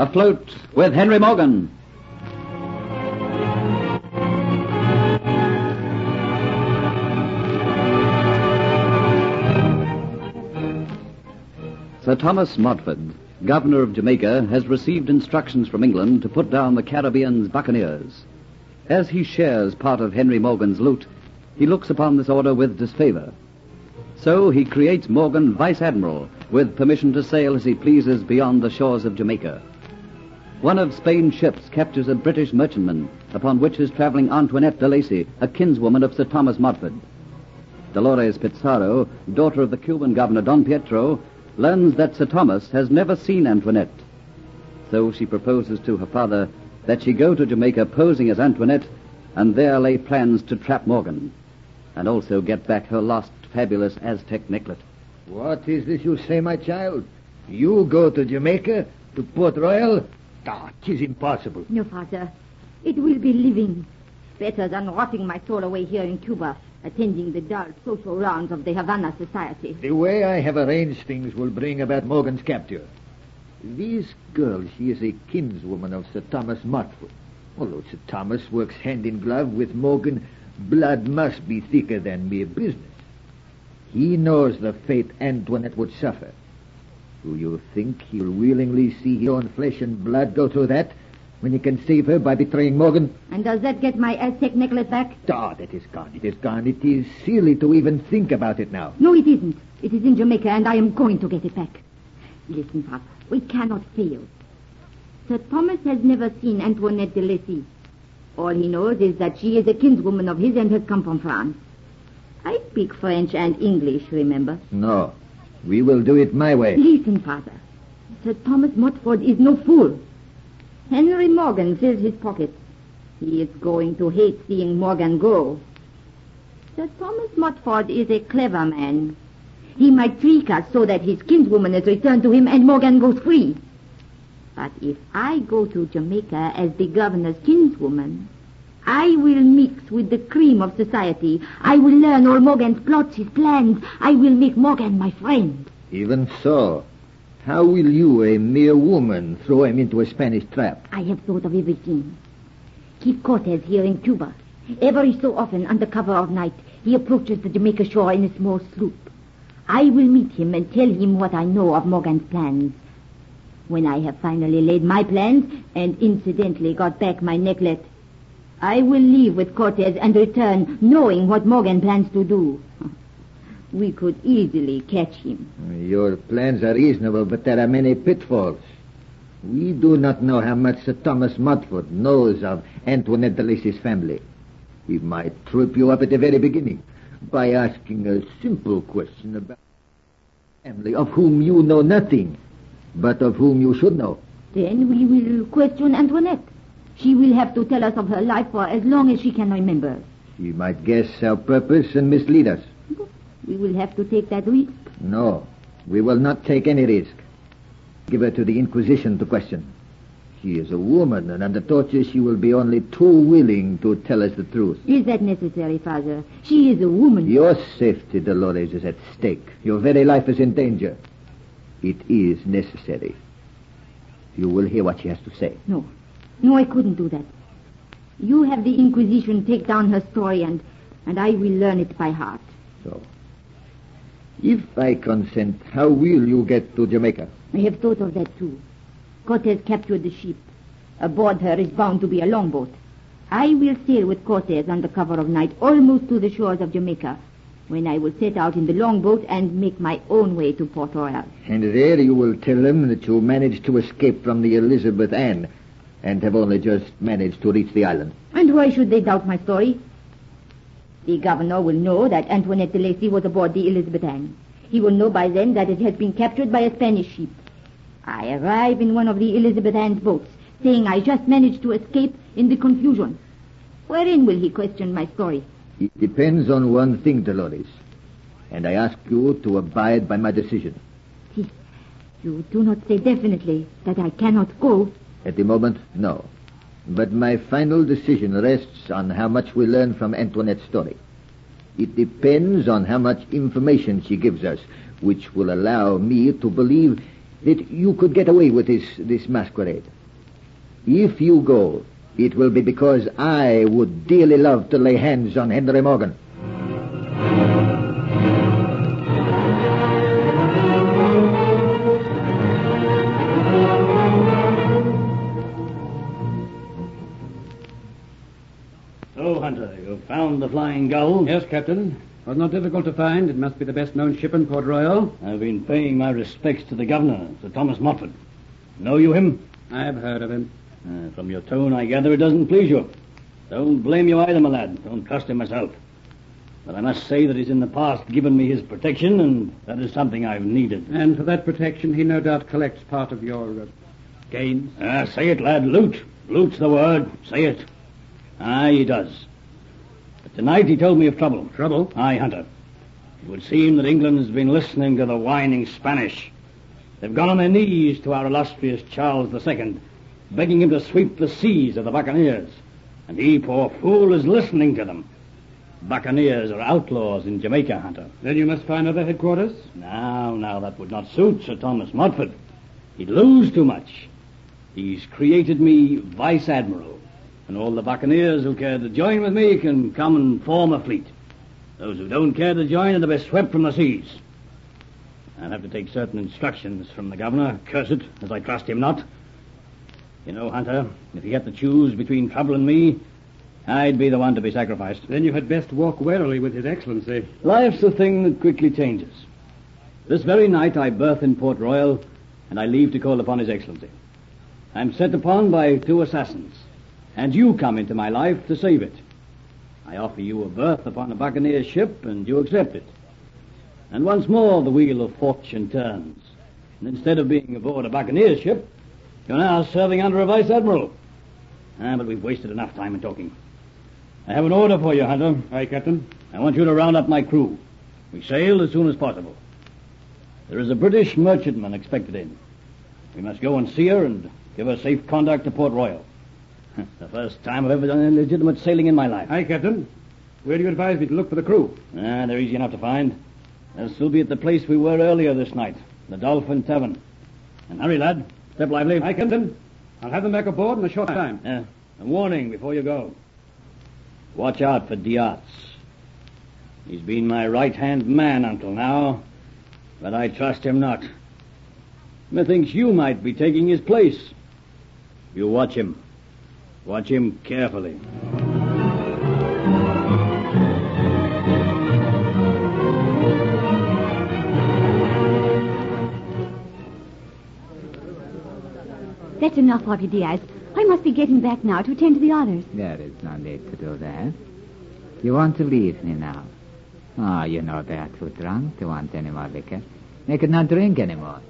Afloat with Henry Morgan. Sir Thomas Modford, Governor of Jamaica, has received instructions from England to put down the Caribbean's buccaneers. As he shares part of Henry Morgan's loot, he looks upon this order with disfavor. So he creates Morgan Vice Admiral with permission to sail as he pleases beyond the shores of Jamaica. One of Spain's ships captures a British merchantman upon which is traveling Antoinette de Lacy, a kinswoman of Sir Thomas Modford. Dolores Pizarro, daughter of the Cuban governor Don Pietro, learns that Sir Thomas has never seen Antoinette. So she proposes to her father that she go to Jamaica posing as Antoinette and there lay plans to trap Morgan and also get back her lost fabulous Aztec necklet. What is this you say, my child? You go to Jamaica, to Port Royal? Ah, tis impossible. No, father. It will be living. Better than rotting my soul away here in Cuba, attending the dull social rounds of the Havana society. The way I have arranged things will bring about Morgan's capture. This girl, she is a kinswoman of Sir Thomas Modford. Although Sir Thomas works hand in glove with Morgan, blood must be thicker than mere business. He knows the fate Antoinette would suffer. Do you think he'll willingly see his own flesh and blood go through that when he can save her by betraying Morgan? And does that get my Aztec necklace back? Ah, that is gone. It is gone. It is silly to even think about it now. No, it isn't. It is in Jamaica, and I am going to get it back. Listen, Papa. We cannot fail. Sir Thomas has never seen Antoinette de Lacy. All he knows is that she is a kinswoman of his and has come from France. I speak French and English, remember? No. We will do it my way. Listen, Father. Sir Thomas Modford is no fool. Henry Morgan fills his pockets. He is going to hate seeing Morgan go. Sir Thomas Modford is a clever man. He might trick us so that his kinswoman is returned to him and Morgan goes free. But if I go to Jamaica as the governor's kinswoman, I will mix with the cream of society. I will learn all Morgan's plots, his plans. I will make Morgan my friend. Even so, how will you, a mere woman, throw him into a Spanish trap? I have thought of everything. Keep Cortez here in Cuba. Every so often, under cover of night, he approaches the Jamaica shore in a small sloop. I will meet him and tell him what I know of Morgan's plans. When I have finally laid my plans and incidentally got back my necklet, I will leave with Cortez and return knowing what Morgan plans to do. We could easily catch him. Your plans are reasonable, but there are many pitfalls. We do not know how much Sir Thomas Modford knows of Antoinette de Lacy's family. He might trip you up at the very beginning by asking a simple question about family of whom you know nothing, but of whom you should know. Then we will question Antoinette. She will have to tell us of her life for as long as she can remember. She might guess our purpose and mislead us. We will have to take that risk. No, we will not take any risk. Give her to the Inquisition to question. She is a woman, and under torture she will be only too willing to tell us the truth. Is that necessary, Father? She is a woman. Your safety, Dolores, is at stake. Your very life is in danger. It is necessary. You will hear what she has to say. No. No, I couldn't do that. You have the Inquisition take down her story, and, and I will learn it by heart. So, if I consent, how will you get to Jamaica? I have thought of that, too. Cortez captured the ship. Aboard her is bound to be a longboat. I will sail with Cortez under cover of night almost to the shores of Jamaica, when I will set out in the longboat and make my own way to Port Royal. And there you will tell them that you managed to escape from the Elizabeth Ann and have only just managed to reach the island. And why should they doubt my story? The governor will know that Antoinette de Lacy was aboard the Elizabeth Ann. He will know by then that it has been captured by a Spanish ship. I arrive in one of the Elizabeth Ann's boats, saying I just managed to escape in the confusion. Wherein will he question my story? It depends on one thing, Dolores. And I ask you to abide by my decision. You do not say definitely that I cannot go. At the moment, no. But my final decision rests on how much we learn from Antoinette's story. It depends on how much information she gives us, which will allow me to believe that you could get away with this, this masquerade. If you go, it will be because I would dearly love to lay hands on Henry Morgan. So, Hunter, you've found the Flying Gull? Yes, Captain. It Was not difficult to find. It must be the best known ship in Port Royal. I've been paying my respects to the governor, Sir Thomas Modford. Know you him? I've heard of him. Uh, from your tone, I gather it doesn't please you. Don't blame you either, my lad. Don't trust him myself. But I must say that he's in the past given me his protection, and that is something I've needed. And for that protection, he no doubt collects part of your uh, gains. Ah, say it, lad. Loot. Loot's the word. Say it. Aye, he does. But tonight he told me of trouble. Trouble? Aye, Hunter. It would seem that England's been listening to the whining Spanish. They've gone on their knees to our illustrious Charles II, begging him to sweep the seas of the buccaneers. And he, poor fool, is listening to them. Buccaneers are outlaws in Jamaica, Hunter. Then you must find other headquarters? Now, now, that would not suit Sir Thomas Modford. He'd lose too much. He's created me vice admiral, and all the buccaneers who care to join with me can come and form a fleet. Those who don't care to join are to be swept from the seas. I'll have to take certain instructions from the governor, curse it, as I trust him not. You know, Hunter, if he had to choose between trouble and me, I'd be the one to be sacrificed. Then you had best walk warily with His Excellency. Life's a thing that quickly changes. This very night I berth in Port Royal, and I leave to call upon His Excellency. I'm set upon by two assassins, and you come into my life to save it. I offer you a berth upon a buccaneer ship, and you accept it. And once more the wheel of fortune turns. And instead of being aboard a buccaneer ship, you're now serving under a vice admiral. Ah, but we've wasted enough time in talking. I have an order for you, Hunter. Aye, Captain. I want you to round up my crew. We sail as soon as possible. There is a British merchantman expected in. We must go and see her and give her safe conduct to Port Royal. the first time I've ever done any legitimate sailing in my life. Aye, Captain. Where do you advise me to look for the crew? Ah, they're easy enough to find. They'll still be at the place we were earlier this night, the Dolphin Tavern. And hurry, lad. Step lively. Aye, Captain. I'll have them back aboard in a short time. Uh, a warning before you go. Watch out for Diaz. He's been my right-hand man until now, but I trust him not. Methinks you might be taking his place. You watch him. Watch him carefully. That's enough of you, Diaz. I must be getting back now to attend to the others. There is no need to do that. You want to leave me now. Oh, you know they are too drunk to want any more liquor. They could not drink anymore.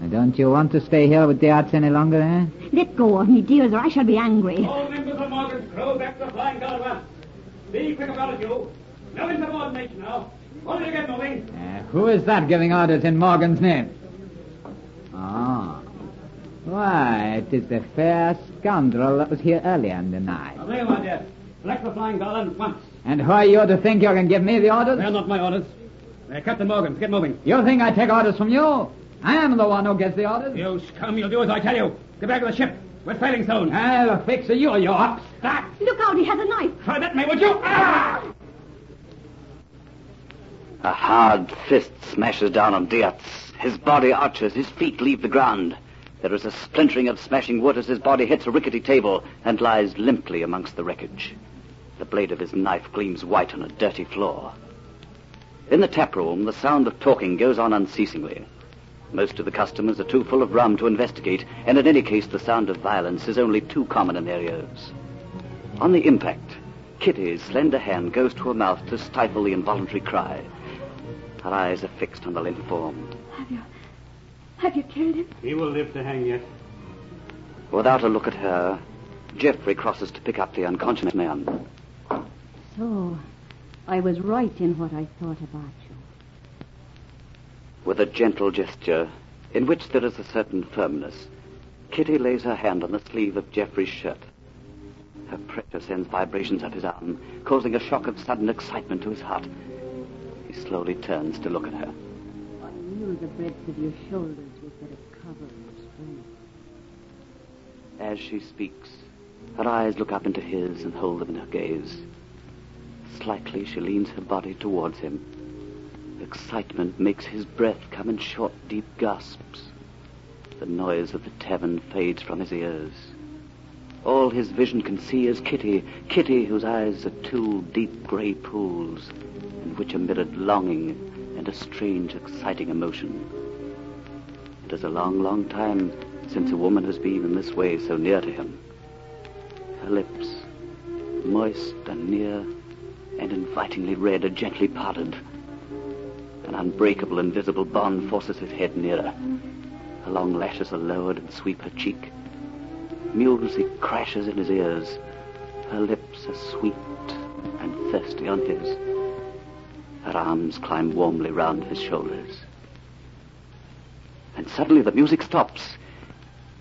And don't you want to stay here with the arts any longer, eh? Let go of me, dears, or I shall be angry. All members of Morgan's crew back to the Flying Gull at once. Be quick about it, you. No insubordination now. Only to get moving. Uh, who is that giving orders in Morgan's name? Ah. Why, it is the fair scoundrel that was here earlier in the night. Now, there, my dear. Select the Flying Gull at once. And who are you to think you can give me the orders? They're not my orders. They're Captain Morgan's. Get moving. You think I take orders from you? I am the one who gets the orders. You scum, you'll do as I tell you. Get back to the ship. We're sailing soon. I'll fix you, you upstart. Look out, he has a knife. Try that, me, would you? Ah! A hard fist smashes down on Diaz. His body arches, his feet leave the ground. There is a splintering of smashing wood as his body hits a rickety table and lies limply amongst the wreckage. The blade of his knife gleams white on a dirty floor. In the tap room, the sound of talking goes on unceasingly. Most of the customers are too full of rum to investigate, and in any case, the sound of violence is only too common in their ears. On the impact, Kitty's slender hand goes to her mouth to stifle the involuntary cry. Her eyes are fixed on the limp form. Have you... Have you killed him? He will live to hang yet. Without a look at her, Geoffrey crosses to pick up the unconscious man. So, I was right in what I thought about you. With a gentle gesture, in which there is a certain firmness, Kitty lays her hand on the sleeve of Geoffrey's shirt. Her pressure sends vibrations up his arm, causing a shock of sudden excitement to his heart. He slowly turns to look at her. I Feel the breadth of your shoulders with that cover of strength. As she speaks, her eyes look up into his and hold them in her gaze. Slightly, she leans her body towards him. Excitement makes his breath come in short, deep gasps. The noise of the tavern fades from his ears. All his vision can see is Kitty, Kitty whose eyes are two deep gray pools, in which are mirrored longing and a strange, exciting emotion. It is a long, long time since a woman has been in this way so near to him. Her lips, moist and near and invitingly red, are gently parted. An unbreakable, invisible bond forces his head nearer. Her long lashes are lowered and sweep her cheek. Music crashes in his ears. Her lips are sweet and thirsty on his. Her arms climb warmly round his shoulders. And suddenly the music stops.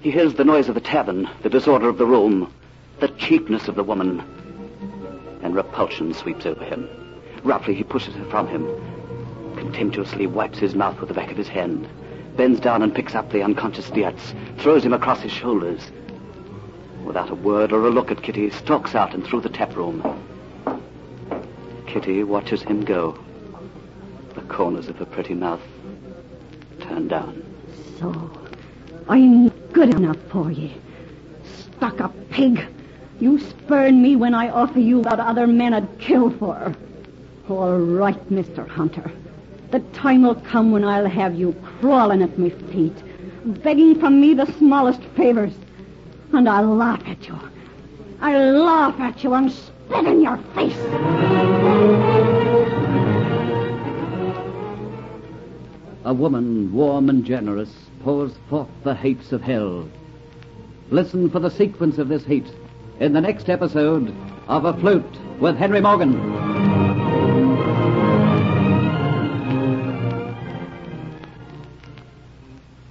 He hears the noise of the tavern, the disorder of the room, the cheapness of the woman. And repulsion sweeps over him. Roughly he pushes her from him, contemptuously wipes his mouth with the back of his hand, bends down and picks up the unconscious Diaz, throws him across his shoulders. Without a word or a look at Kitty, stalks out and through the tap room. Kitty watches him go. The corners of her pretty mouth turned down. So, I'm good enough for you. Stuck up pig. You spurn me when I offer you what other men would kill for. All right, Mr. Hunter. The time will come when I'll have you crawling at my feet, begging from me the smallest favors. And I'll laugh at you. I'll laugh at you and spit in your face. A woman, warm and generous, pours forth the hates of hell. Listen for the sequence of this hate in the next episode of Afloat with Henry Morgan.